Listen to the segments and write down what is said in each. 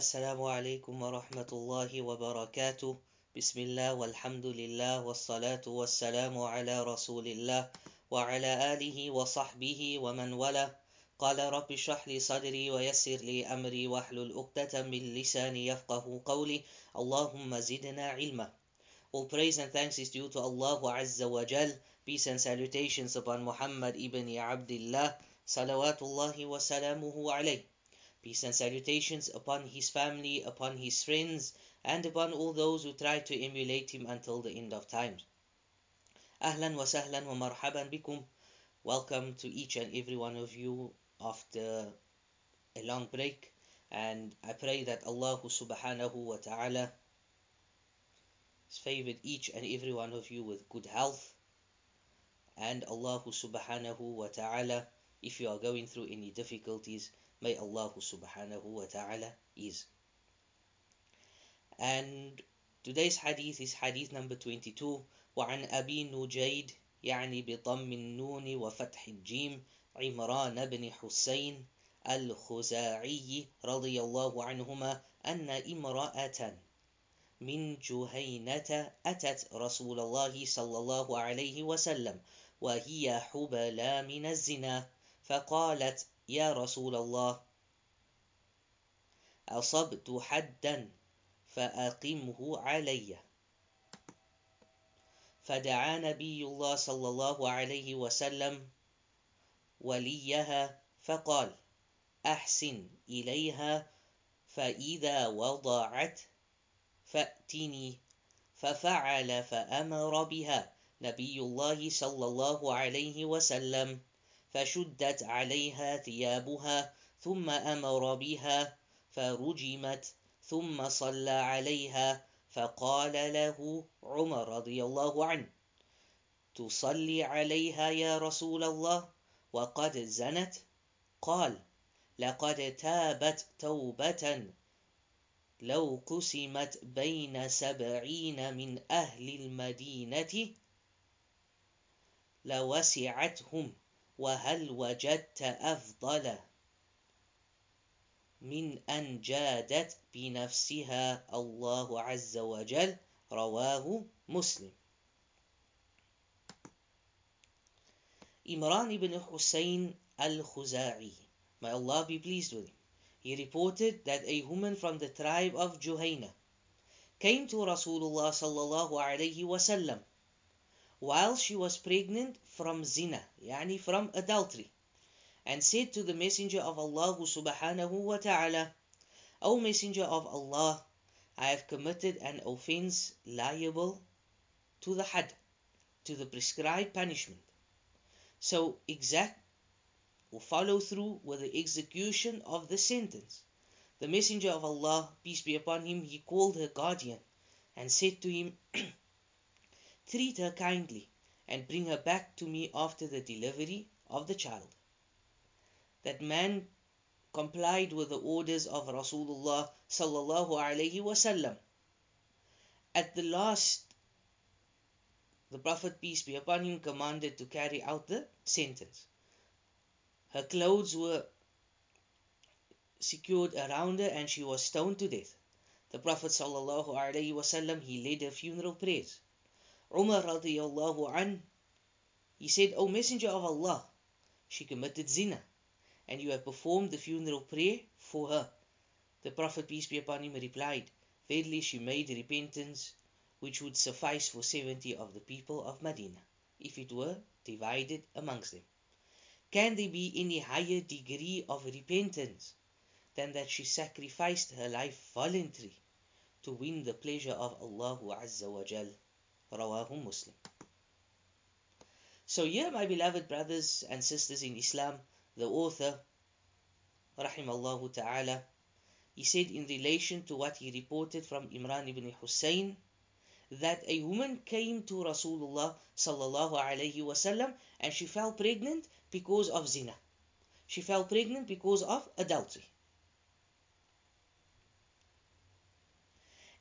السلام عليكم ورحمة الله وبركاته بسم الله والحمد لله والصلاة والسلام على رسول الله وعلى آله وصحبه ومن والاه قال رب اشرح لي صدري ويسر لي أمري واحلل عقدة من لساني يفقه قولي اللهم زدنا علما All praise and thanks is due to Allah Azza wa Jal. Peace and salutations upon Muhammad ibn Abdullah. Salawatullahi wa salamuhu alayh. Peace and salutations upon his family, upon his friends, and upon all those who try to emulate him until the end of times. Ahlan wa sahlan wa marhaban bikum. Welcome to each and every one of you after a long break. And I pray that Allah subhanahu wa ta'ala has favored each and every one of you with good health. And Allah subhanahu wa ta'ala, if you are going through any difficulties, may Allah subhanahu wa ta'ala ease. And today's hadith is hadith number 22. وعن أبي نجيد يعني بضم النون وفتح الجيم عمران بن حسين الخزاعي رضي الله عنهما أن امرأة من جهينة أتت رسول الله صلى الله عليه وسلم وهي حبلى من الزنا فقالت يا رسول الله أصبت حدا فأقمه علي. فدعا نبي الله صلى الله عليه وسلم وليها فقال أحسن إليها فإذا وضعت فأتني. ففعل فأمر بها نبي الله صلى الله عليه وسلم. فشدت عليها ثيابها ثم أمر بها فرجمت ثم صلى عليها فقال له عمر رضي الله عنه تصلي عليها يا رسول الله؟ وقد زنت قال لقد تابت توبة لو قسمت بين سبعين من أهل المدينة لوسعتهم. وهل وجدت أفضل من أن جادت بنفسها الله عز وجل رواه مسلم Imran ibn Hussein al-Khuza'i, may Allah be pleased with him, he reported that a woman from the tribe of Juhayna came to Rasulullah sallallahu alayhi wasallam while she was pregnant from zina, yani from adultery, and said to the Messenger of Allah subhanahu wa ta'ala, O Messenger of Allah, I have committed an offense liable to the had, to the prescribed punishment. So exact or follow through with the execution of the sentence. The Messenger of Allah, peace be upon him, he called her guardian and said to him, Treat her kindly and bring her back to me after the delivery of the child. That man complied with the orders of Rasulullah sallallahu alaihi wasallam. At the last, the Prophet peace be upon him commanded to carry out the sentence. Her clothes were secured around her and she was stoned to death. The Prophet sallallahu alaihi wasallam he led her funeral prayers. Umar radiallahu an he said, O Messenger of Allah, she committed zina, and you have performed the funeral prayer for her. The Prophet peace be upon him replied, Verily she made repentance which would suffice for seventy of the people of Medina, if it were divided amongst them. Can there be any higher degree of repentance than that she sacrificed her life voluntarily to win the pleasure of Allah Azza wa Jal? Rawahu Muslim. So here, my beloved brothers and sisters in Islam, the author, rahimallahu ta'ala, he said in relation to what he reported from Imran ibn Hussein, that a woman came to Rasulullah sallallahu alaihi wasallam and she fell pregnant because of zina. She fell pregnant because of adultery.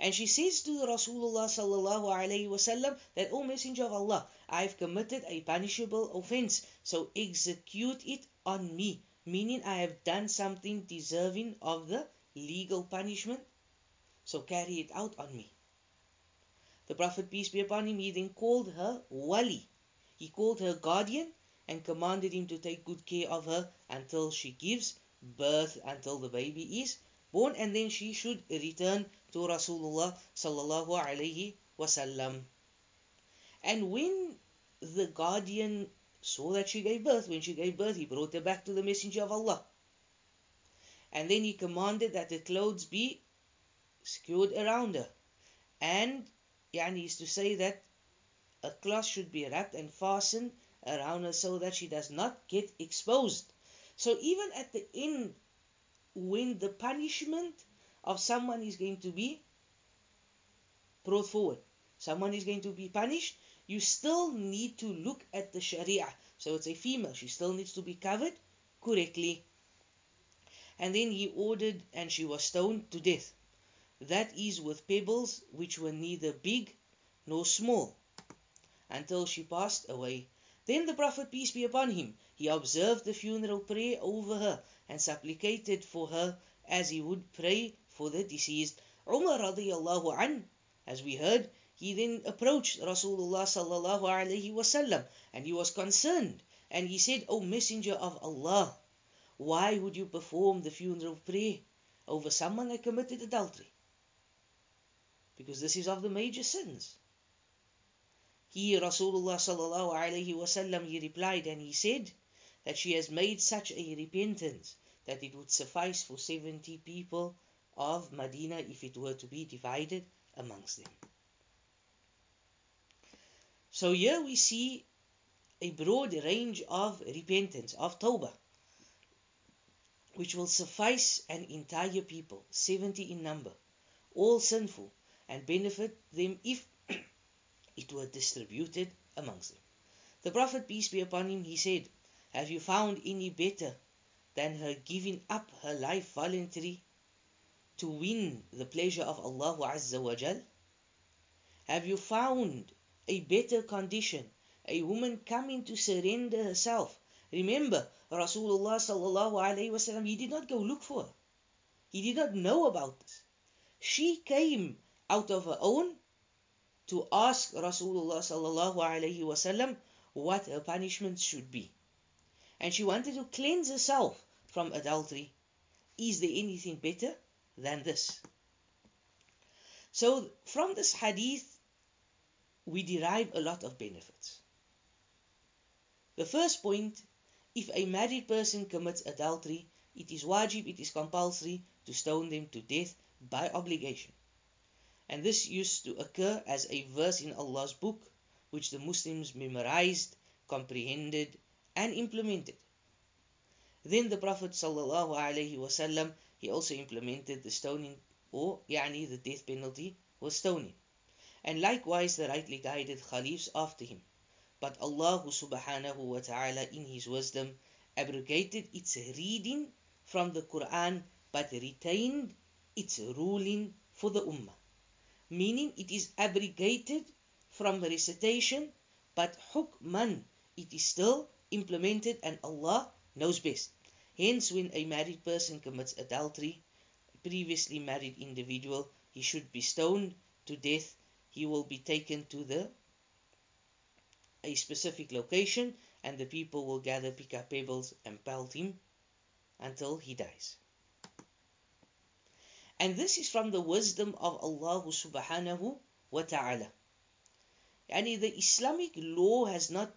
And she says to Rasulullah sallallahu alaihi wasallam that, O Messenger of Allah, I have committed a punishable offense, so execute it on me. Meaning I have done something deserving of the legal punishment, so carry it out on me. The Prophet, peace be upon him, he then called her Wali. He called her guardian and commanded him to take good care of her until she gives birth, until the baby is born, and then she should return to Rasulullah sallallahu alaihi wasallam. And when the guardian saw that she gave birth, when she gave birth, he brought her back to the Messenger of Allah. And then he commanded that the clothes be secured around her. And yani is to say that a cloth should be wrapped and fastened around her so that she does not get exposed. So even at the end, when the punishment of someone is going to be brought forward, someone is going to be punished, you still need to look at the Sharia. So it's a female, she still needs to be covered correctly. And then he ordered, and she was stoned to death. That is with pebbles which were neither big nor small, until she passed away. Then the Prophet, peace be upon him, he observed the funeral prayer over her and supplicated for her as he would pray for the deceased. Umar radiallahu an, as we heard, he then approached Rasulullah sallallahu alaihi wasallam and he was concerned and he said, O Messenger of Allah, why would you perform the funeral prayer over someone that committed adultery? Because this is of the major sins. He, Rasulullah sallallahu alaihi wasallam, he replied and he said that she has made such a repentance that it would suffice for 70 people of Medina if it were to be divided amongst them. So here we see a broad range of repentance, of tawbah, which will suffice an entire people, 70 in number, all sinful, and benefit them if it were distributed amongst them. The Prophet, peace be upon him, he said, Have you found any better than her giving up her life voluntarily to win the pleasure of Allah Azza wa Jal? Have you found a better condition, a woman coming to surrender herself. Remember, Rasulullah sallallahu alaihi wasallam, he did not go look for her. He did not know about this. She came out of her own to ask Rasulullah sallallahu alaihi wasallam what her punishment should be. And she wanted to cleanse herself from adultery. Is there anything better than this? So, from this hadith, we derive a lot of benefits. The first point if a married person commits adultery, it is wajib, it is compulsory to stone them to death by obligation. And this used to occur as a verse in Allah's book, which the Muslims memorized, comprehended, and implemented. Then the Prophet ﷺ, he also implemented the stoning, or yani the death penalty was stoning and likewise the rightly guided Khalifs after him. But Allah subhanahu wa ta'ala in His wisdom abrogated its reading from the Quran but retained its ruling for the Ummah. Meaning it is abrogated from the recitation but hukman it is still implemented and Allah knows best. Hence when a married person commits adultery, a previously married individual, he should be stoned to death. He will be taken to the a specific location and the people will gather pick up pebbles and pelt him until he dies. And this is from the wisdom of Allah subhanahu wa ta'ala. Yani the Islamic law has not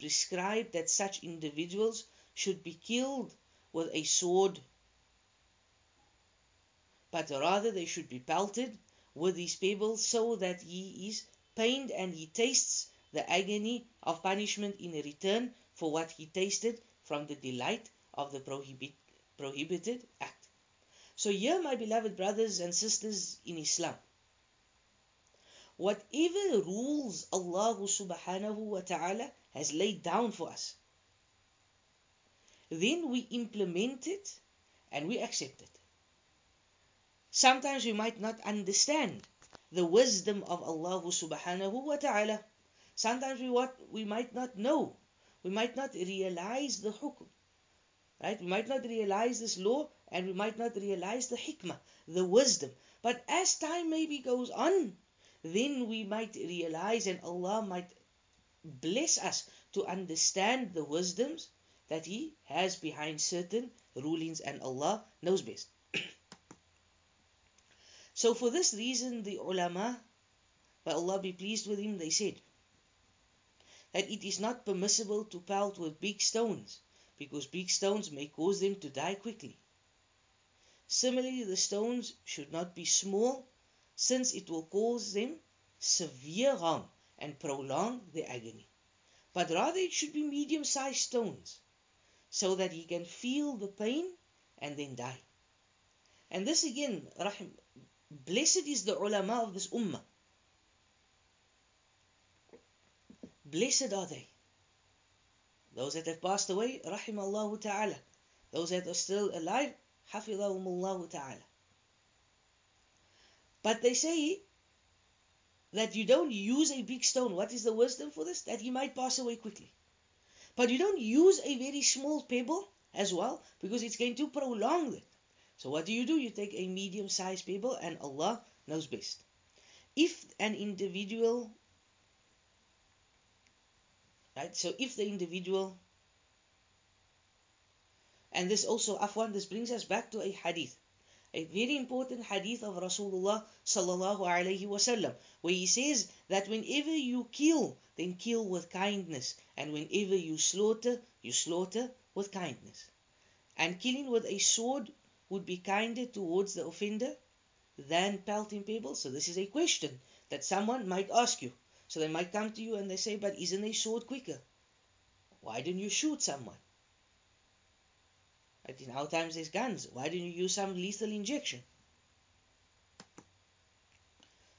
prescribed that such individuals should be killed with a sword but rather they should be pelted with these pebbles so that he is pained and he tastes the agony of punishment in return for what he tasted from the delight of the prohibit, prohibited act. So, here, my beloved brothers and sisters in Islam, whatever rules Allah subhanahu wa ta'ala has laid down for us, then we implement it and we accept it. Sometimes we might not understand the wisdom of Allah subhanahu wa ta'ala. Sometimes we what we might not know. We might not realize the hukum. Right? We might not realize this law and we might not realize the hikmah, the wisdom. But as time maybe goes on, then we might realize and Allah might bless us to understand the wisdoms that He has behind certain rulings, and Allah knows best. so, for this reason, the ulama, may Allah be pleased with him, they said that it is not permissible to pelt with big stones because big stones may cause them to die quickly. Similarly, the stones should not be small since it will cause them severe harm and prolong their agony. But rather, it should be medium sized stones so that he can feel the pain and then die. And this again, rahim, blessed is the ulama of this ummah. Blessed are they. Those that have passed away, rahimallahu ta'ala. Those that are still alive, hafidhahumullahu ta'ala. But they say that you don't use a big stone. What is the wisdom for this? That he might pass away quickly. But you don't use a very small pebble as well because it's going to prolong it. So what do you do? You take a medium sized pebble and Allah knows best. If an individual right so if the individual and this also afwan this brings us back to a hadith a very important hadith of Rasulullah sallallahu alaihi wasallam, where he says that whenever you kill, then kill with kindness, and whenever you slaughter, you slaughter with kindness. And killing with a sword would be kinder towards the offender than pelting people. So this is a question that someone might ask you. So they might come to you and they say, "But isn't a sword quicker? Why don't you shoot someone?" Right? In our times, there's guns. Why didn't you use some lethal injection?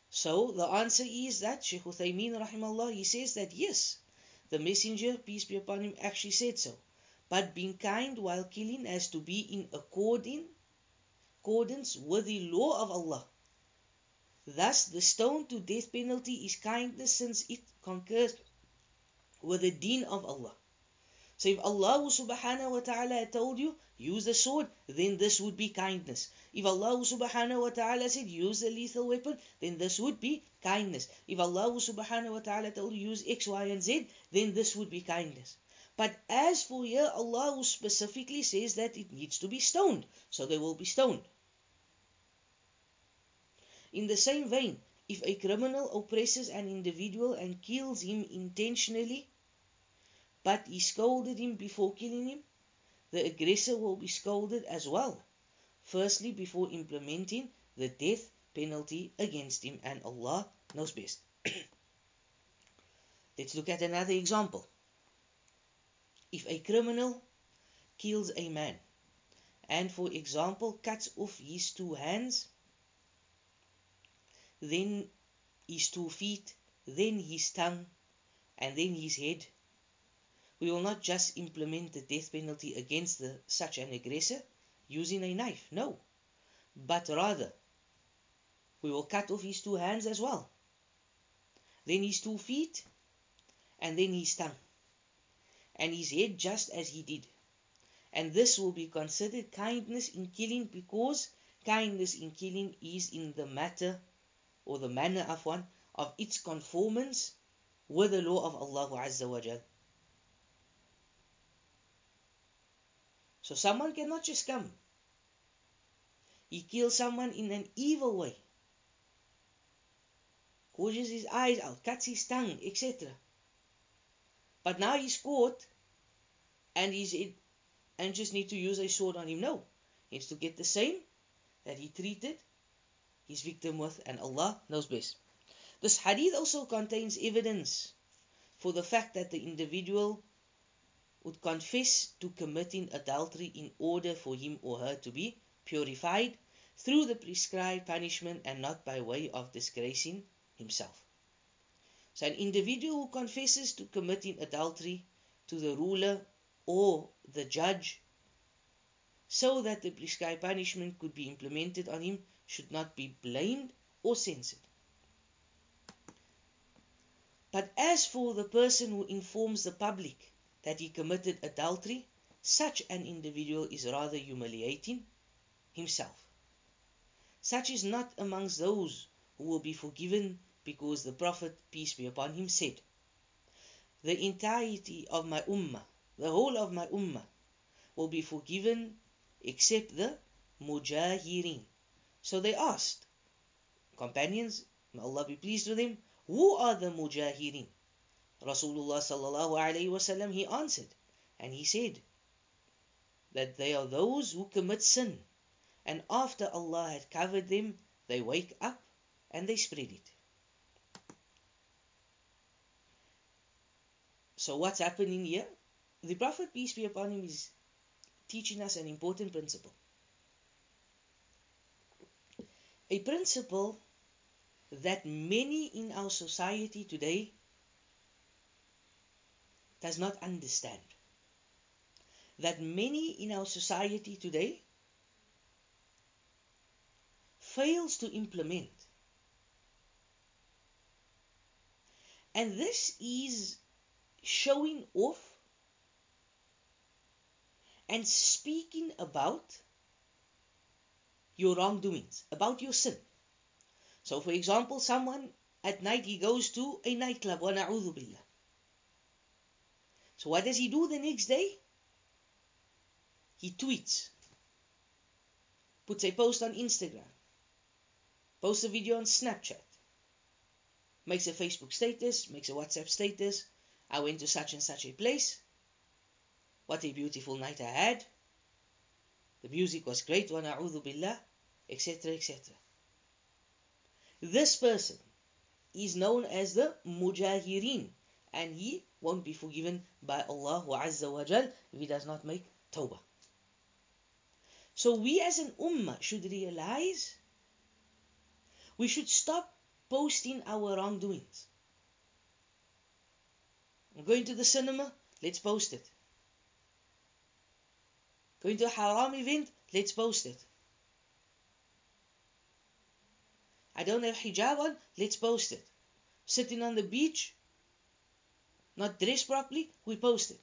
So the answer is that Shaykh Uthaymeen rahimahullah, he says that yes, the messenger, peace be upon him, actually said so. But being kind while killing has to be in accordance with the law of Allah. Thus, the stone to death penalty is kindness since it concurs with the deen of Allah. So if Allah subhanahu wa ta'ala told you, use the sword, then this would be kindness. If Allah subhanahu wa ta'ala said, use a lethal weapon, then this would be kindness. If Allah subhanahu wa ta'ala told you, use X, Y, and Z, then this would be kindness. But as for here, Allah specifically says that it needs to be stoned. So they will be stoned. In the same vein, if a criminal oppresses an individual and kills him intentionally, but he scolded him before killing him, the aggressor will be scolded as well. Firstly, before implementing the death penalty against him, and Allah knows best. Let's look at another example. If a criminal kills a man, and for example cuts off his two hands, then his two feet, then his tongue, and then his head, we will not just implement the death penalty against the, such an aggressor using a knife, no. But rather, we will cut off his two hands as well, then his two feet, and then his tongue, and his head just as he did. And this will be considered kindness in killing because kindness in killing is in the matter or the manner of one of its conformance with the law of Allah Azza wa Jalla. So someone cannot just come. He kills someone in an evil way, gouges his eyes out, cuts his tongue, etc. But now he's caught and he's in, and just need to use a sword on him. No. He needs to get the same that he treated his victim with, and Allah knows best. This hadith also contains evidence for the fact that the individual would confess to committing adultery in order for him or her to be purified through the prescribed punishment and not by way of disgracing himself. So, an individual who confesses to committing adultery to the ruler or the judge so that the prescribed punishment could be implemented on him should not be blamed or censored. But as for the person who informs the public that he committed adultery, such an individual is rather humiliating himself. Such is not amongst those who will be forgiven because the Prophet, peace be upon him, said, The entirety of my ummah, the whole of my ummah, will be forgiven except the mujahirin. So they asked, companions, may Allah be pleased with them, who are the mujahirin? Rasulullah sallallahu alayhi wasallam, he answered, and he said that they are those who commit sin, and after Allah had covered them, they wake up and they spread it. So what's happening here? The Prophet, peace be upon him, is teaching us an important principle. A principle that many in our society today does not understand. That many in our society today fails to implement. And this is showing off and speaking about your wrongdoings, about your sin. So, for example, someone at night he goes to a nightclub, wa billah. So, what does he do the next day? He tweets, puts a post on Instagram, posts a video on Snapchat, makes a Facebook status, makes a WhatsApp status. I went to such and such a place. What a beautiful night I had. The music was great, wa na'udhu billah, etc. etc. This person is known as the Mujahirin and he won't be forgiven by Allah Azza wa Jal if he does not make tawbah. So we as an ummah should realize we should stop posting our wrongdoings. I'm going to the cinema, let's post it. Going to a haram event, let's post it. I don't have hijab on, let's post it. Sitting on the beach, not dressed properly, we post it.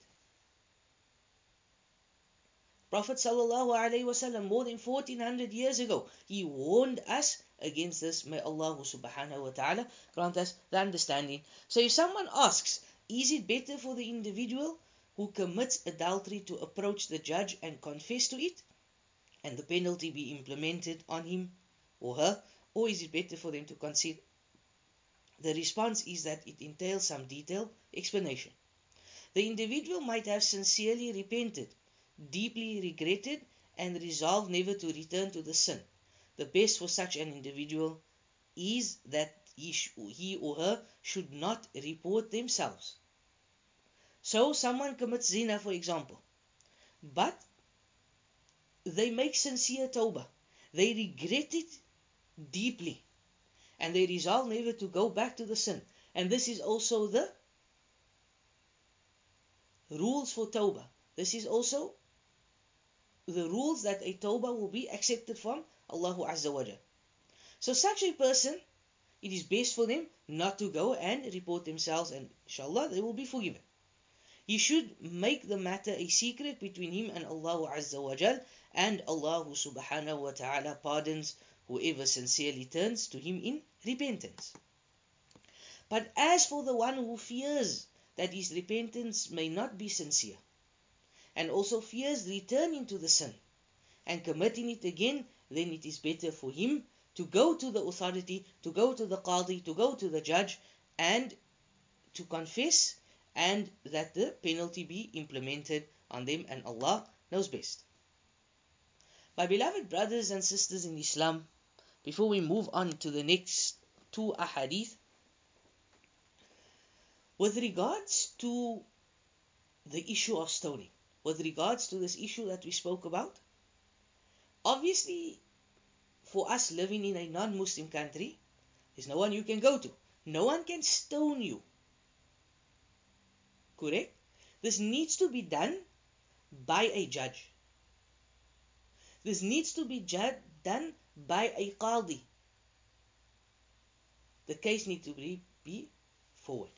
Prophet wasallam more than 1400 years ago, he warned us against this. May Allah subhanahu wa ta'ala grant us the understanding. So if someone asks, is it better for the individual who commits adultery to approach the judge and confess to it, and the penalty be implemented on him or her, or is it better for them to conceal? The response is that it entails some detailed explanation. The individual might have sincerely repented deeply regretted and resolved never to return to the sin. The best for such an individual is that he, or her should not report themselves. So, someone commits zina, for example, but they make sincere tawbah. They regret it deeply and they resolve never to go back to the sin. And this is also the rules for tawbah. This is also the rules that a tawbah will be accepted from Allah Azza wa So such a person, it is best for them not to go and report themselves and inshallah they will be forgiven. He should make the matter a secret between him and Allah Azza wa and Allah subhanahu wa ta'ala pardons whoever sincerely turns to him in repentance. But as for the one who fears that his repentance may not be sincere, and also fears returning to the sin and committing it again, then it is better for him to go to the authority, to go to the qadi, to go to the judge, and to confess, and that the penalty be implemented on them, and Allah knows best. My beloved brothers and sisters in Islam, before we move on to the next two ahadith, with regards to the issue of stoning, with regards to this issue that we spoke about? Obviously, for us living in a non Muslim country, there's no one you can go to. No one can stone you. Correct? This needs to be done by a judge. This needs to be ju- done by a qadi. The case needs to be, be forward.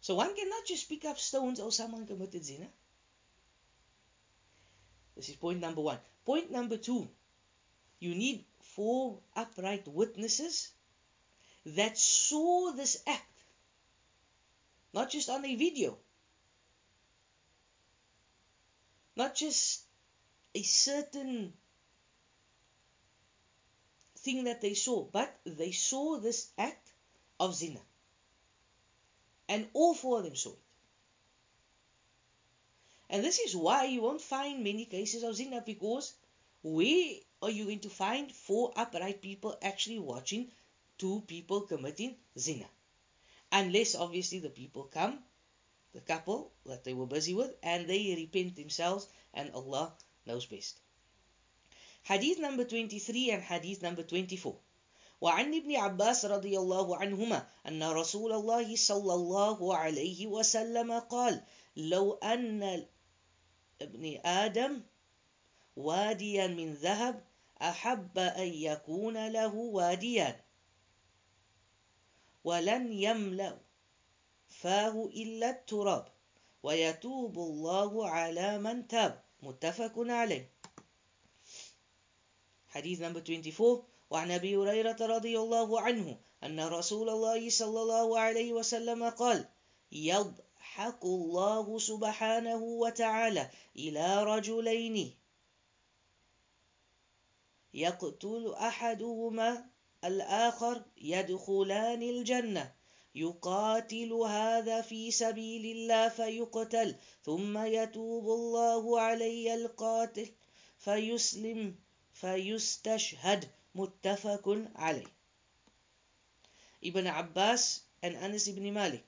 So one cannot just pick up stones or someone committed zina. This is point number one. Point number two you need four upright witnesses that saw this act, not just on a video, not just a certain thing that they saw, but they saw this act of zina. And all four of them saw it. And this is why you won't find many cases of zina because where are you going to find four upright people actually watching two people committing zina? Unless obviously the people come, the couple that they were busy with, and they repent themselves, and Allah knows best. Hadith number 23 and hadith number 24. وعن ابن عباس رضي الله عنهما أن رسول الله صلى الله عليه وسلم قال لو أن ابن آدم واديا من ذهب أحب أن يكون له واديان ولن يملأ فاه إلا التراب ويتوب الله على من تاب متفق عليه حديث number 24 وعن أبي هريرة رضي الله عنه أن رسول الله صلى الله عليه وسلم قال يضحك الله سبحانه وتعالى إلى رجلين. يقتل أحدهما الآخر يدخلان الجنة. يقاتل هذا في سبيل الله فيقتل ثم يتوب الله علي القاتل فيسلم. فيستشهد متفق عليه Ibn Abbas and Anas ibn Malik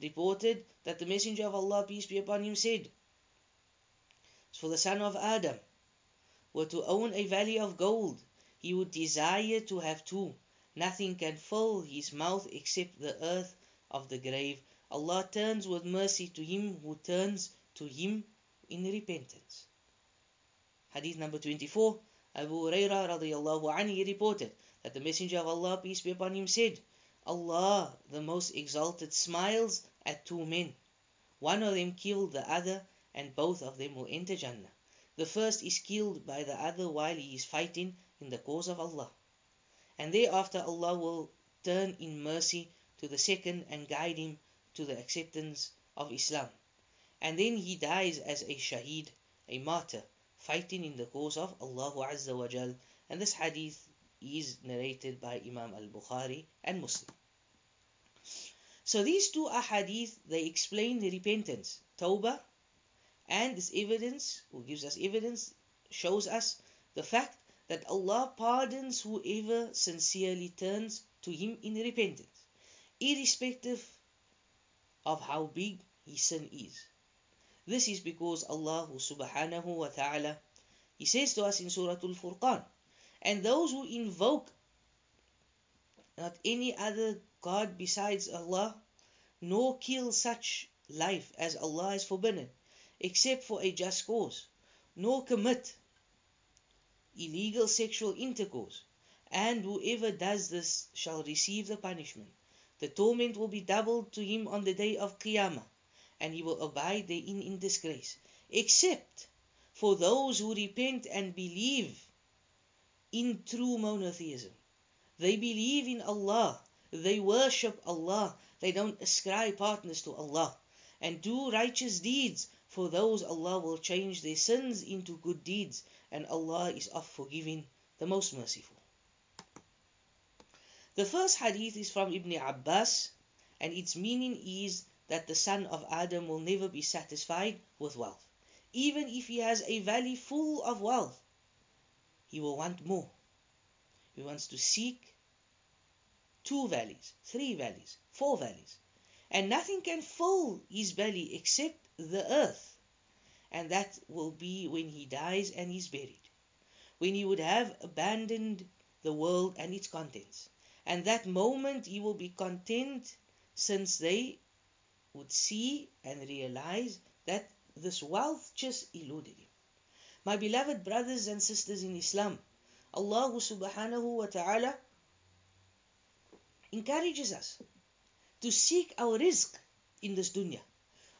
reported that the Messenger of Allah, peace be upon him, said, For the son of Adam were to own a valley of gold, he would desire to have two. Nothing can fill his mouth except the earth of the grave. Allah turns with mercy to him who turns to him in repentance. Hadith number 24. Abu Hurairah radiallahu anhu reported that the Messenger of Allah, peace be upon him, said, Allah, the most exalted, smiles at two men. One of them killed the other, and both of them will enter Jannah. The first is killed by the other while he is fighting in the cause of Allah. And thereafter Allah will turn in mercy to the second and guide him to the acceptance of Islam. And then he dies as a shaheed, a martyr, fighting in the cause of Allah Azza wa Jal. And this hadith is narrated by Imam al-Bukhari and Muslim. So these two ahadith, they explain the repentance, tawbah, and this evidence, who gives us evidence, shows us the fact that Allah pardons whoever sincerely turns to Him in repentance, irrespective of how big his sin is. This is because Allah subhanahu wa ta'ala, He says to us in Surah Al-Furqan, and those who invoke not any other God besides Allah, nor kill such life as Allah has forbidden, except for a just cause, nor commit illegal sexual intercourse, and whoever does this shall receive the punishment. The torment will be doubled to him on the day of Qiyamah, and he will abide therein in disgrace, except for those who repent and believe in true monotheism. They believe in Allah, they worship Allah, they don't ascribe partners to Allah, and do righteous deeds. For those Allah will change their sins into good deeds, and Allah is of forgiving, the most merciful. The first hadith is from Ibn Abbas, and its meaning is that the son of Adam will never be satisfied with wealth. Even if he has a valley full of wealth, he will want more. He wants to seek two valleys, three valleys, four valleys. And nothing can fill his belly except the earth. And that will be when he dies and is buried. When he would have abandoned the world and its contents. And that moment he will be content since they would see and realize that this wealth just eluded him. My beloved brothers and sisters in Islam, Allah subhanahu wa ta'ala encourages us to seek our rizq in this dunya.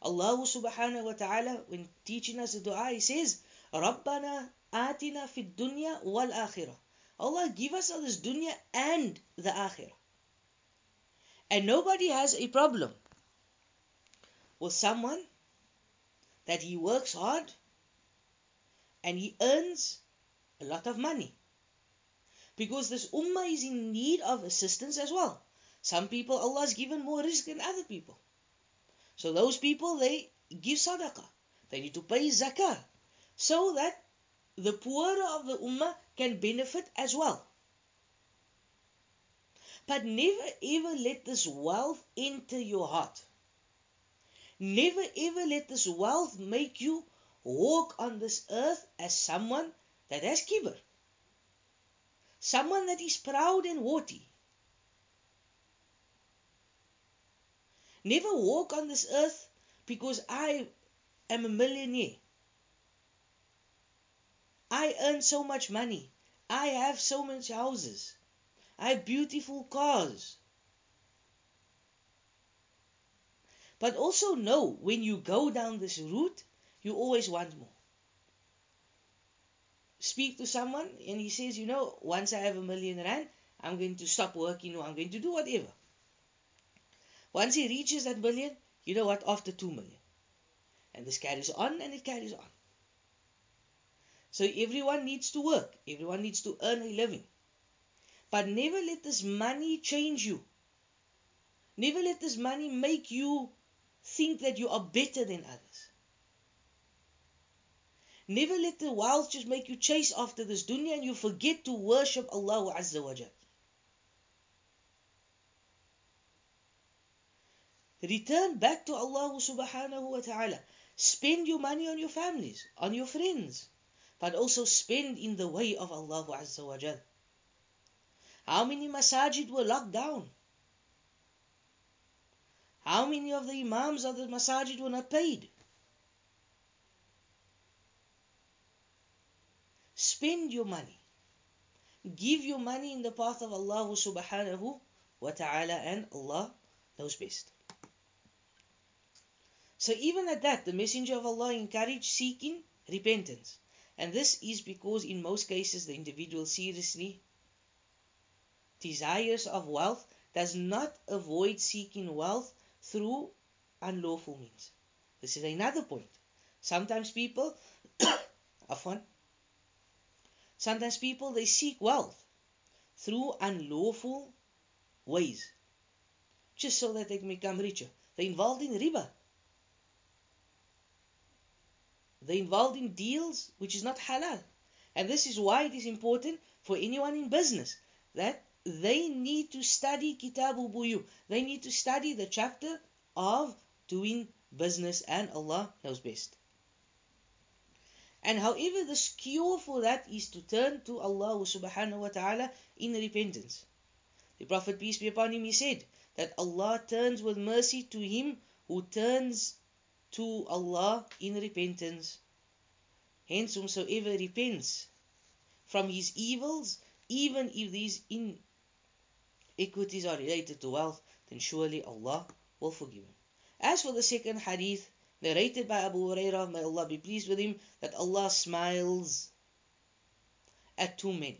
Allah subhanahu wa ta'ala, when teaching us the dua, He says, رَبَّنَا آتِنَا فِي الدُّنْيَا وَالْآخِرَةِ Allah give us all this dunya and the akhirah. And nobody has a problem with someone that he works hard and he earns a lot of money. Because this ummah is in need of assistance as well. Some people Allah has given more rizq than other people. So those people they give sadaqah. They need to pay zakah. So that the poorer of the ummah can benefit as well. But never ever let this wealth enter your heart. Never ever let this wealth make you walk on this earth as someone that has kibr. Someone that is proud and haughty. Never walk on this earth because I am a millionaire. I earn so much money. I have so much houses. I have beautiful cars. But also know when you go down this route, you always want more. Speak to someone and he says, you know, once I have a million rand, I'm going to stop working or I'm going to do whatever. Once he reaches that million, you know what? After two million. And this carries on and it carries on. So everyone needs to work. Everyone needs to earn a living. But never let this money change you. Never let this money make you think that you are better than others. Never let the wealth just make you chase after this dunya and you forget to worship Allah Azza wa. Return back to Allah subhanahu wa ta'ala. Spend your money on your families, on your friends, but also spend in the way of Allah Azza wa Jal. How many masajid were locked down? How many of the imams of the masajid were not paid? Spend your money. Give your money in the path of Allah subhanahu wa ta'ala and Allah knows best. So even at that, the Messenger of Allah encouraged seeking repentance. And this is because in most cases the individual seriously desires of wealth does not avoid seeking wealth through unlawful means. This is another point. Sometimes people, afwan, sometimes people they seek wealth through unlawful ways, just so that they can become richer. They're involved in riba. They're involved in deals which is not halal. And this is why it is important for anyone in business that they need to study Kitabu Buyu. They need to study the chapter of doing business and Allah knows best. And however, the cure for that is to turn to Allah subhanahu wa ta'ala in repentance. The Prophet, peace be upon him, he said that Allah turns with mercy to him who turns to Allah in repentance. Hence, whomsoever repents from his evils, even if these inequities are related to wealth, then surely Allah will forgive him. As for the second hadith, narrated by Abu Hurairah, may Allah be pleased with him, that Allah smiles at two men.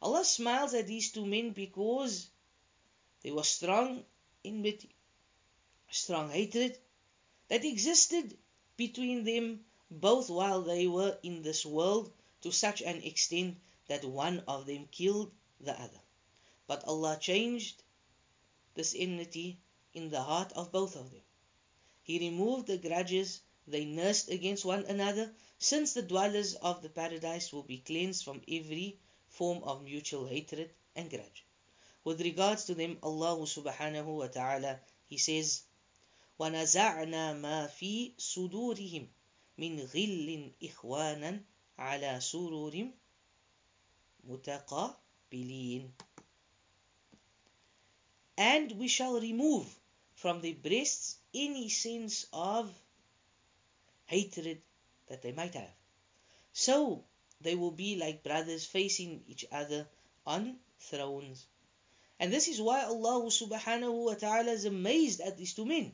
Allah smiles at these two men because there was strong enmity, strong hatred that existed between them both while they were in this world to such an extent that one of them killed the other. But Allah changed this enmity in the heart of both of them. He removed the grudges they nursed against one another, since the dwellers of the paradise will be cleansed from every form of mutual hatred and grudge. With regards to them, Allah subhanahu wa ta'ala, He says, وَنَزَعْنَا مَا فِي صُدُورِهِمْ مِنْ غِلٍّ إِخْوَانًا عَلَى سُرُورٍ مُتَقَابِلِينَ And we shall remove from their breasts any sense of hatred that they might have. So they will be like brothers facing each other on thrones. And this is why Allah subhanahu wa ta'ala is amazed at these two men.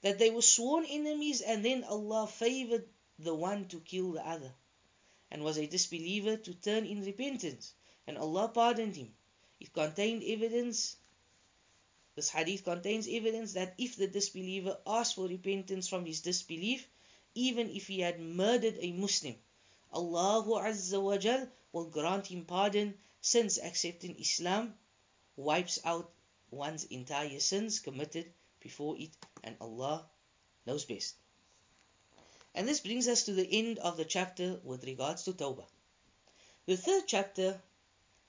That they were sworn enemies and then Allah favored the one to kill the other. and was a disbeliever to turn in repentance, and Allah pardoned him. It contained evidence this hadith contains evidence that if the disbeliever asked for repentance from his disbelief, even if he had murdered a Muslim, Allah Azza wa Jal will grant him pardon since accepting Islam wipes out one's entire sins committed before it and Allah knows best. And this brings us to the end of the chapter with regards to Tawbah. The third chapter,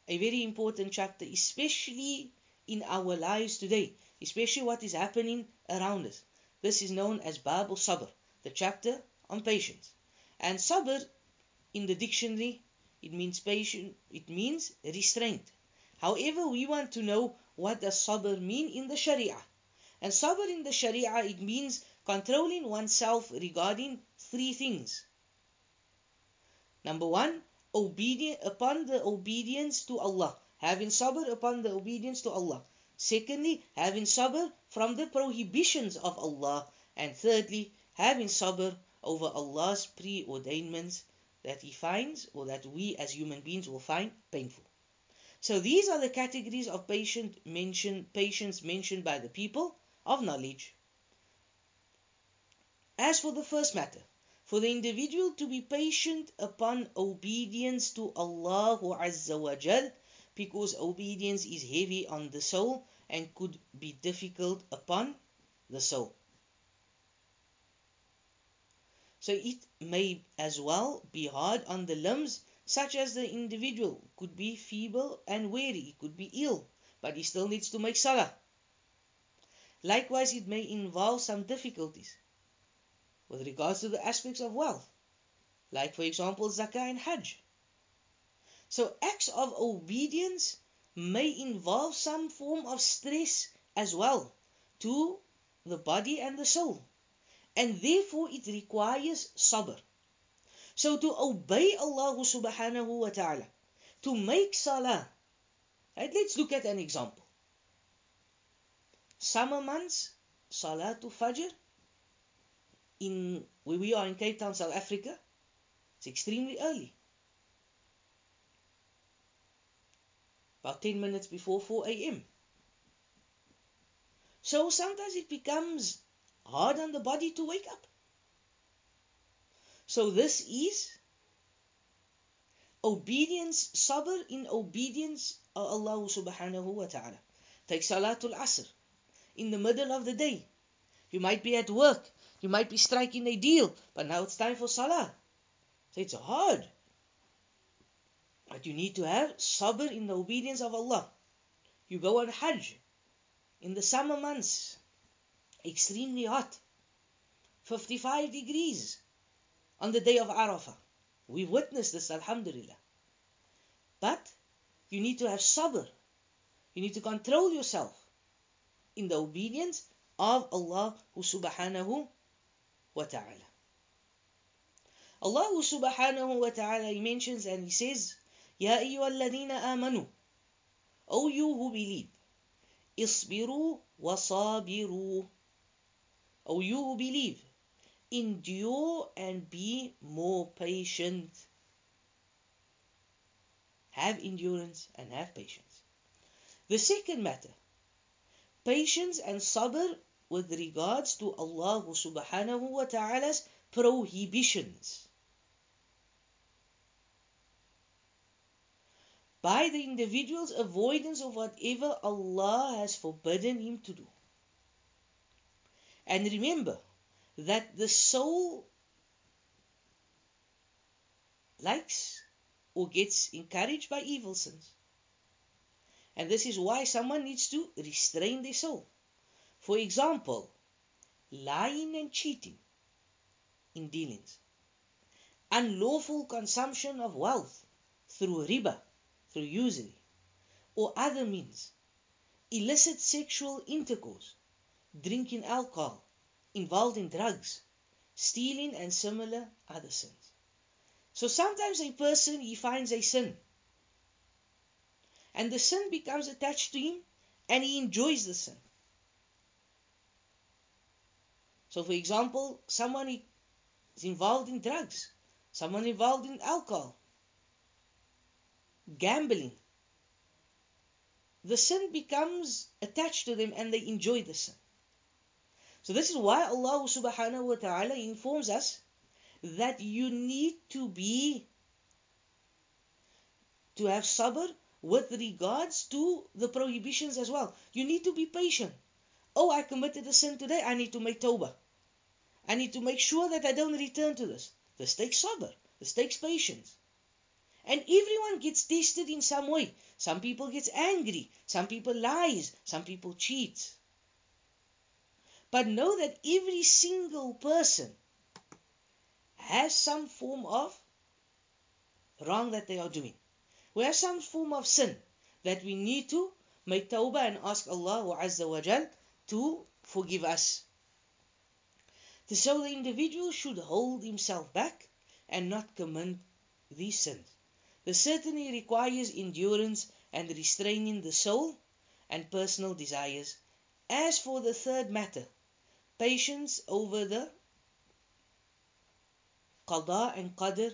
a very important chapter, especially in our lives today, especially what is happening around us. This is known as Bab al-Sabr, the chapter on patience. And Sabr, in the dictionary, it means patient, it means restraint. However, we want to know what does Sabr mean in the Sharia. And Sabr in the Sharia, it means controlling oneself regarding three things. Number one, obedient upon the obedience to Allah having sabr upon the obedience to Allah. Secondly, having sabr from the prohibitions of Allah. And thirdly, having sabr over Allah's preordainments that He finds or that we as human beings will find painful. So these are the categories of patient mentioned, patience mentioned by the people of knowledge. As for the first matter, for the individual to be patient upon obedience to Allah Azza wa Jal, because obedience is heavy on the soul and could be difficult upon the soul. So it may as well be hard on the limbs, such as the individual could be feeble and weary, could be ill, but he still needs to make salah. Likewise, it may involve some difficulties with regards to the aspects of wealth, like for example zakah and hajj. So acts of obedience may involve some form of stress as well to the body and the soul. And therefore it requires sabr. So to obey Allah subhanahu wa ta'ala, to make salah. Right, let's look at an example. Summer months, salah to Fajr, in where we are in Cape Town, South Africa, it's extremely early. about 10 minutes before 4 a.m. So sometimes it becomes hard on the body to wake up. So this is obedience, sabr in obedience of Allah subhanahu wa ta'ala. Take Salatul Asr in the middle of the day. You might be at work, you might be striking a deal, but now it's time for Salah. So it's hard. But you need to have sabr in the obedience of Allah. You go on Hajj in the summer months, extremely hot, 55 degrees on the day of Arafah. We've witnessed this, Alhamdulillah. But you need to have sabr. You need to control yourself in the obedience of Allah subhanahu wa ta'ala. Allah subhanahu wa ta'ala he mentions and he says يا أيها الذين آمنوا O you who believe اصبروا وصابروا O you who believe endure and be more patient have endurance and have patience the second matter patience and sabr with regards to Allah subhanahu wa ta'ala's prohibitions by the individual's avoidance of whatever Allah has forbidden him to do. And remember that the soul likes or gets encouraged by evil sins. And this is why someone needs to restrain their soul. For example, lying and cheating in dealings, unlawful consumption of wealth through riba, through usury or other means, illicit sexual intercourse, drinking alcohol, involved in drugs, stealing, and similar other sins. So sometimes a person he finds a sin, and the sin becomes attached to him, and he enjoys the sin. So, for example, someone is involved in drugs, someone involved in alcohol, gambling, the sin becomes attached to them and they enjoy the sin. So this is why Allah subhanahu wa ta'ala informs us that you need to be to have sabr with regards to the prohibitions as well. You need to be patient. Oh, I committed a sin today, I need to make tawbah. I need to make sure that I don't return to this. This takes sabr. This takes patience. And everyone gets tested in some way. Some people get angry. Some people lies. Some people cheat. But know that every single person has some form of wrong that they are doing. We have some form of sin that we need to make tawbah and ask Allah Azza wa Jal to forgive us. So the individual should hold himself back and not commit these sins. This certainly requires endurance and restraining the soul and personal desires. As for the third matter, patience over the qada and qadr,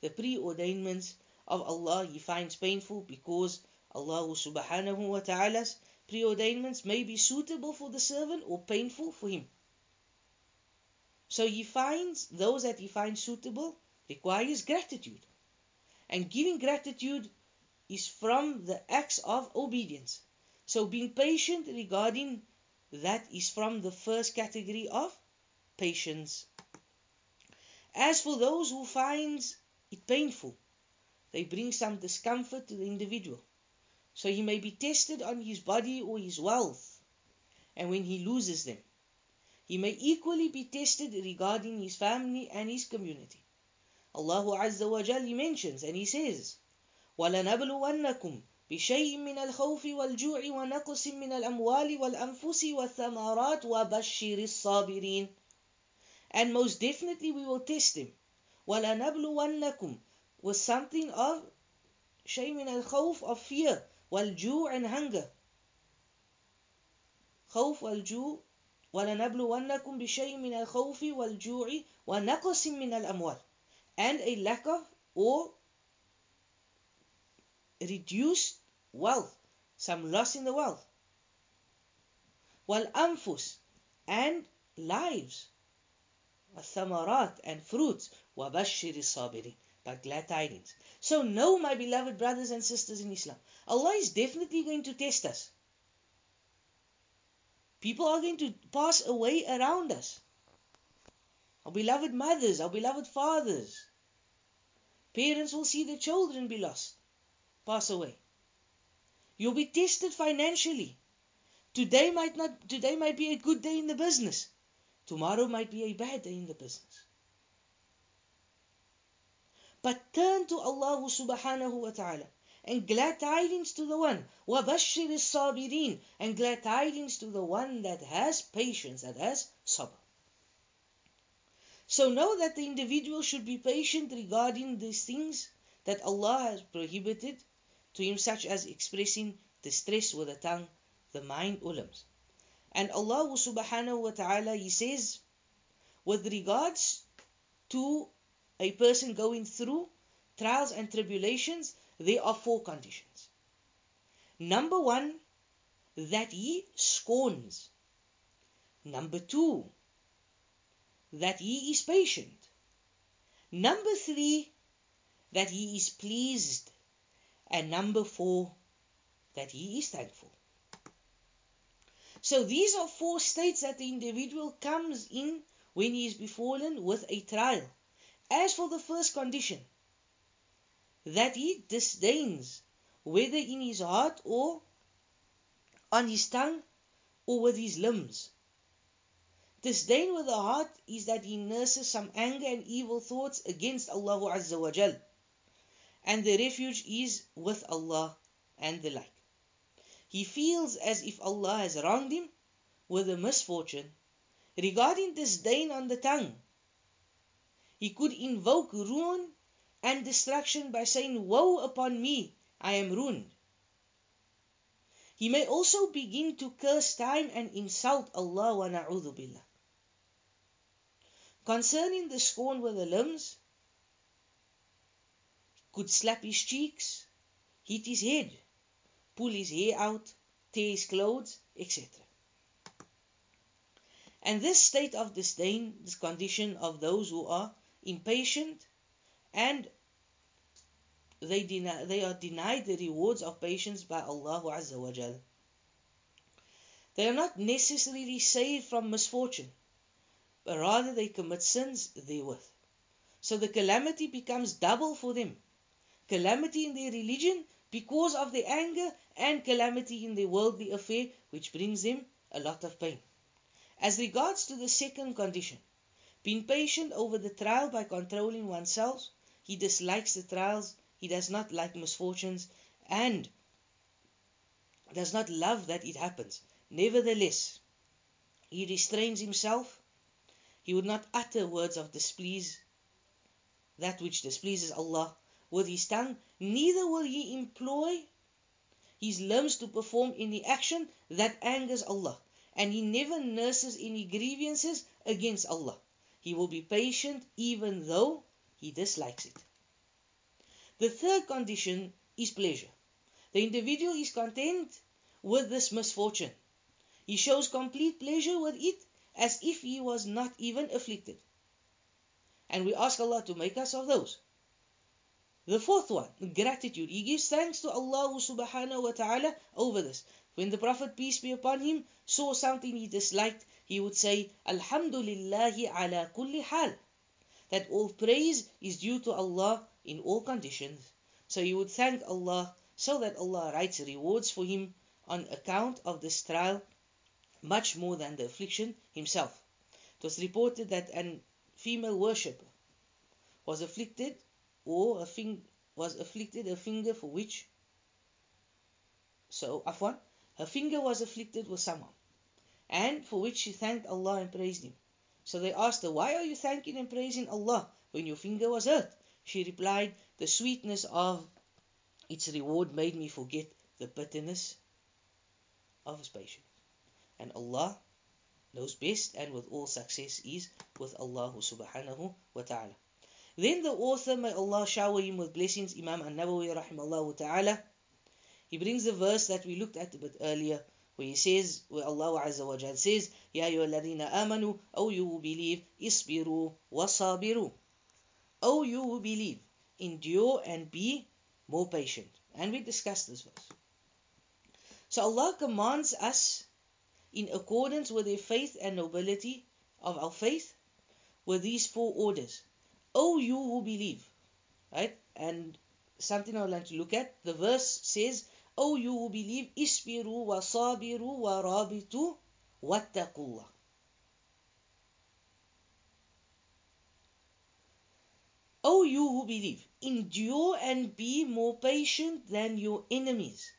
the preordainments of Allah, he finds painful because Allah subhanahu wa ta'ala's preordainments may be suitable for the servant or painful for him. So he finds those that he finds suitable requires gratitude. And giving gratitude is from the acts of obedience. So being patient regarding that is from the first category of patience. As for those who finds it painful, they bring some discomfort to the individual. So he may be tested on his body or his wealth, and when he loses them, he may equally be tested regarding his family and his community. Allah Azza wa Jal mentions and He says, وَلَنَبْلُوَنَّكُمْ بشيء من الخوف والجوع ونقص من الأموال والأنفس والثمرات وبشر الصابرين And most definitely we will test them. وَلَنَبْلُوَنَّكُمْ with something of شيء من الخوف of fear والجوع and hunger. خوف والجوع ولنبلونكم بشيء من الخوف والجوع ونقص من الأموال and a lack of or reduced wealth, some loss in the wealth. Wal anfus and lives, thamarat and fruits, wabashir sabirin, but glad tidings. So know, my beloved brothers and sisters in Islam, Allah is definitely going to test us. People are going to pass away around us. Our beloved mothers, our beloved fathers. Parents will see their children be lost, pass away. You'll be tested financially. Today might not today might be a good day in the business. Tomorrow might be a bad day in the business. But turn to Allah subhanahu wa ta'ala and glad tidings to the one وَبَشِّرِ الصَّابِرِينَ and glad tidings to the one that has patience, that has sabr. So know that the individual should be patient regarding these things that Allah has prohibited to him, such as expressing distress with the tongue, the mind, or limbs. And Allah subhanahu wa ta'ala, He says, with regards to a person going through trials and tribulations, there are four conditions. Number one, that he scorns. Number two, that he is patient. Number three, that he is pleased. And number four, that he is thankful. So these are four states that the individual comes in when he is befallen with a trial. As for the first condition, that he disdains, whether in his heart or on his tongue or with his limbs, Disdain with the heart is that he nurses some anger and evil thoughts against Allah Azza wa Jal. And the refuge is with Allah and the like. He feels as if Allah has wronged him with a misfortune. Regarding disdain on the tongue, he could invoke ruin and destruction by saying, Woe upon me, I am ruined. He may also begin to curse time and insult Allah wa na'udhu billah. Concerning the scorn with the limbs, could slap his cheeks, hit his head, pull his hair out, tear his clothes, etc. And this state of disdain, this condition of those who are impatient and they, deny, they are denied the rewards of patience by Allah Azza wa Jal. They are not necessarily saved from misfortune, but rather they commit sins therewith. So the calamity becomes double for them. Calamity in their religion because of their anger and calamity in their worldly affair which brings them a lot of pain. As regards to the second condition, being patient over the trial by controlling oneself, he dislikes the trials, he does not like misfortunes, and does not love that it happens. Nevertheless, he restrains himself. He would not utter words of displease, that which displeases Allah, with his tongue, neither will he employ his limbs to perform any action that angers Allah, and he never nurses any grievances against Allah. He will be patient even though he dislikes it. The third condition is pleasure. The individual is content with this misfortune. He shows complete pleasure with it as if he was not even afflicted. And we ask Allah to make us of those. The fourth one, gratitude. He gives thanks to Allah subhanahu wa ta'ala over this. When the Prophet, peace be upon him, saw something he disliked, he would say, Alhamdulillahi ala kulli hal. That all praise is due to Allah in all conditions. So he would thank Allah so that Allah writes rewards for him on account of this trial much more than the affliction himself. It was reported that an female worshipper was afflicted or a fing- was afflicted a finger for which so afwan her finger was afflicted with someone and for which she thanked Allah and praised him so they asked her why are you thanking and praising Allah when your finger was hurt? She replied the sweetness of its reward made me forget the bitterness of his patience. And Allah knows best and with all success is with Allah subhanahu wa ta'ala. Then the author, may Allah shower him with blessings, Imam An-Nawawi rahimahullah ta'ala, he brings the verse that we looked at a bit earlier, he says, where Allah Azza wa Jal says, Ya ayyuhalladhina amanu, O you who believe, isbiru wasabiru. O oh, you who believe, endure and be more patient. And we discussed this verse. So Allah commands us in accordance with the faith and nobility of our faith with these four orders. O you who believe. Right? And something I would like to look at. The verse says, O you who believe, isbiru wa sabiru wa rabitu wattaqullah. O you who believe, endure and be more patient than your enemies,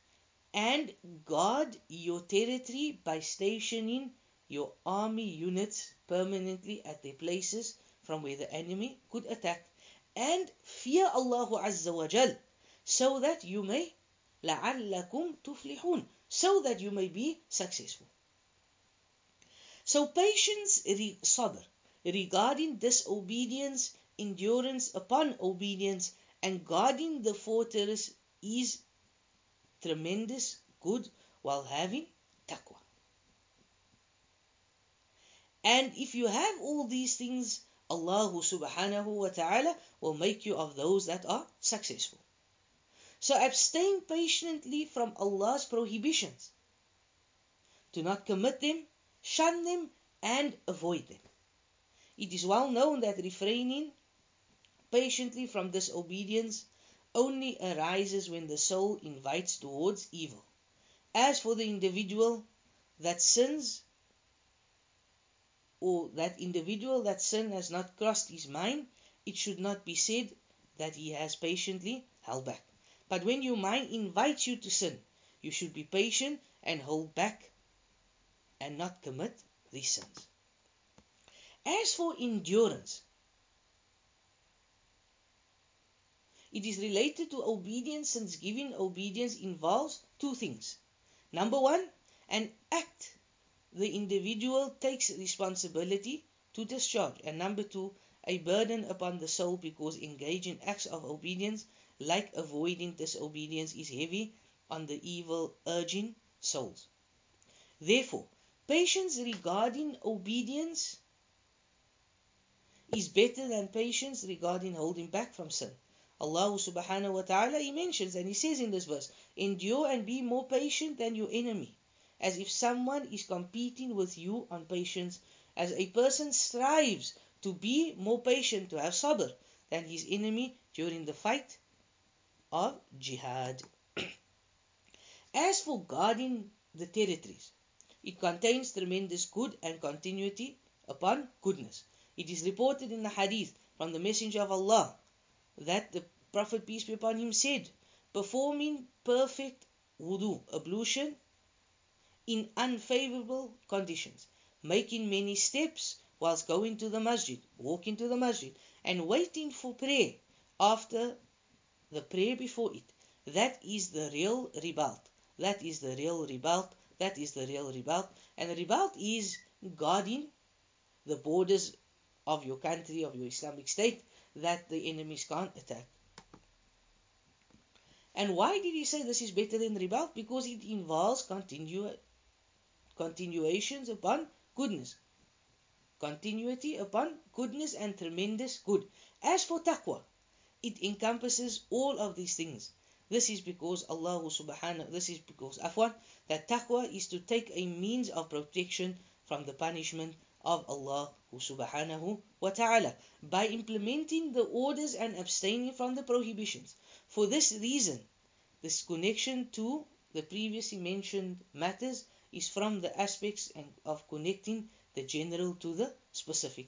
and guard your territory by stationing your army units permanently at their places from where the enemy could attack and fear Allah Azza wa Jal so that you may لعلكم تفلحون so that you may be successful. So patience, sabr, regarding disobedience, endurance upon obedience, and guarding the fortress is tremendous good while having taqwa. And if you have all these things, Allah subhanahu wa ta'ala will make you of those that are successful. So abstain patiently from Allah's prohibitions. Do not commit them, shun them, and avoid them. It is well known that refraining patiently from disobedience only arises when the soul invites towards evil. As for the individual that sins, or that individual that sin has not crossed his mind, it should not be said that he has patiently held back. But when your mind invites you to sin, you should be patient and hold back and not commit these sins. As for endurance, it is related to obedience since giving obedience involves two things. Number one, an act the individual takes responsibility to discharge. And number two, a burden upon the soul because engage in acts of obedience, like avoiding disobedience, is heavy on the evil urging souls. Therefore, patience regarding obedience is better than patience regarding holding back from sin. Allah subhanahu wa ta'ala He mentions and He says in this verse, endure and be more patient than your enemy, as if someone is competing with you on patience, as a person strives to be more patient, to have sabr than his enemy during the fight of jihad. as for guarding the territories, it contains tremendous good and continuity upon goodness. It is reported in the hadith from the Messenger of Allah that the Prophet, peace be upon him, said, performing perfect wudu, ablution, in unfavorable conditions, making many steps whilst going to the masjid, walking to the masjid, and waiting for prayer after the prayer before it. That is the real ribat. That is the real ribat. That is the real ribat. And ribat is guarding the borders of your country, of your Islamic state, that the enemies can't attack. And why did he say this is better than ribat? Because it involves continu- continuations upon goodness. Continuity upon goodness and tremendous good. As for taqwa, it encompasses all of these things. This is because Allah subhanahu this is because afwan that taqwa is to take a means of protection from the punishment of Allah subhanahu wa ta'ala by implementing the orders and abstaining from the prohibitions. For this reason, this connection to the previously mentioned matters is from the aspects of connecting the general to the specific.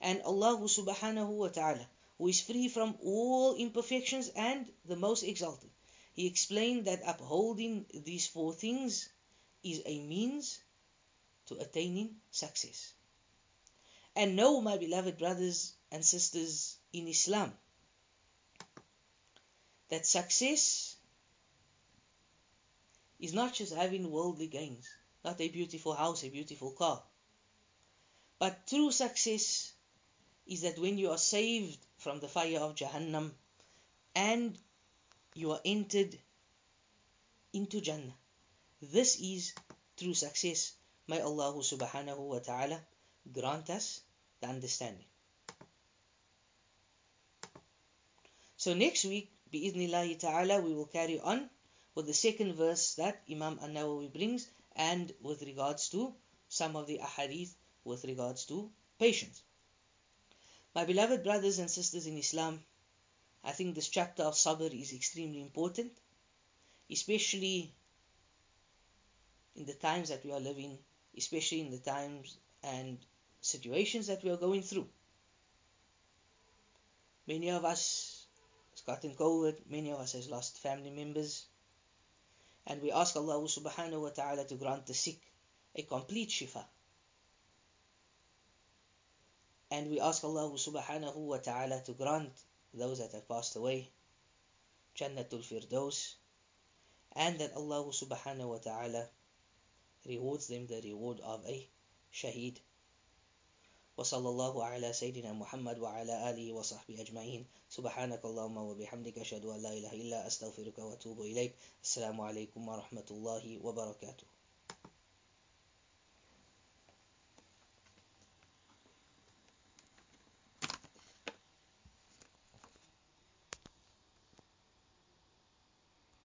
And Allah subhanahu wa ta'ala, who is free from all imperfections and the most exalted, He explained that upholding these four things is a means to attaining success. And know, my beloved brothers and sisters in Islam, that success is not just having worldly gains, not a beautiful house, a beautiful car. But true success is that when you are saved from the fire of Jahannam and you are entered into Jannah. This is true success. May Allah subhanahu wa ta'ala grant us the understanding. So next week, bi'idhnillahi ta'ala, we will carry on with the second verse that Imam An-Nawawi brings and with regards to some of the ahadith with regards to patience. My beloved brothers and sisters in Islam, I think this chapter of sabr is extremely important, especially in the times that we are living, especially in the times and situations that we are going through. Many of us has gotten COVID, many of us has lost family members, and we ask Allah subhanahu wa ta'ala to grant the sick a complete shifa. And we ask Allah subhanahu wa ta'ala to grant those that have passed away Jannatul Firdaus and that Allah subhanahu wa ta'ala rewards them the reward of a shaheed. وصلى الله على سيدنا محمد وعلى آله وصحبه أجمعين سبحانك اللهم وبحمدك أشهد أن لا إله إلا أستغفرك وأتوب إليك السلام عليكم ورحمة الله وبركاته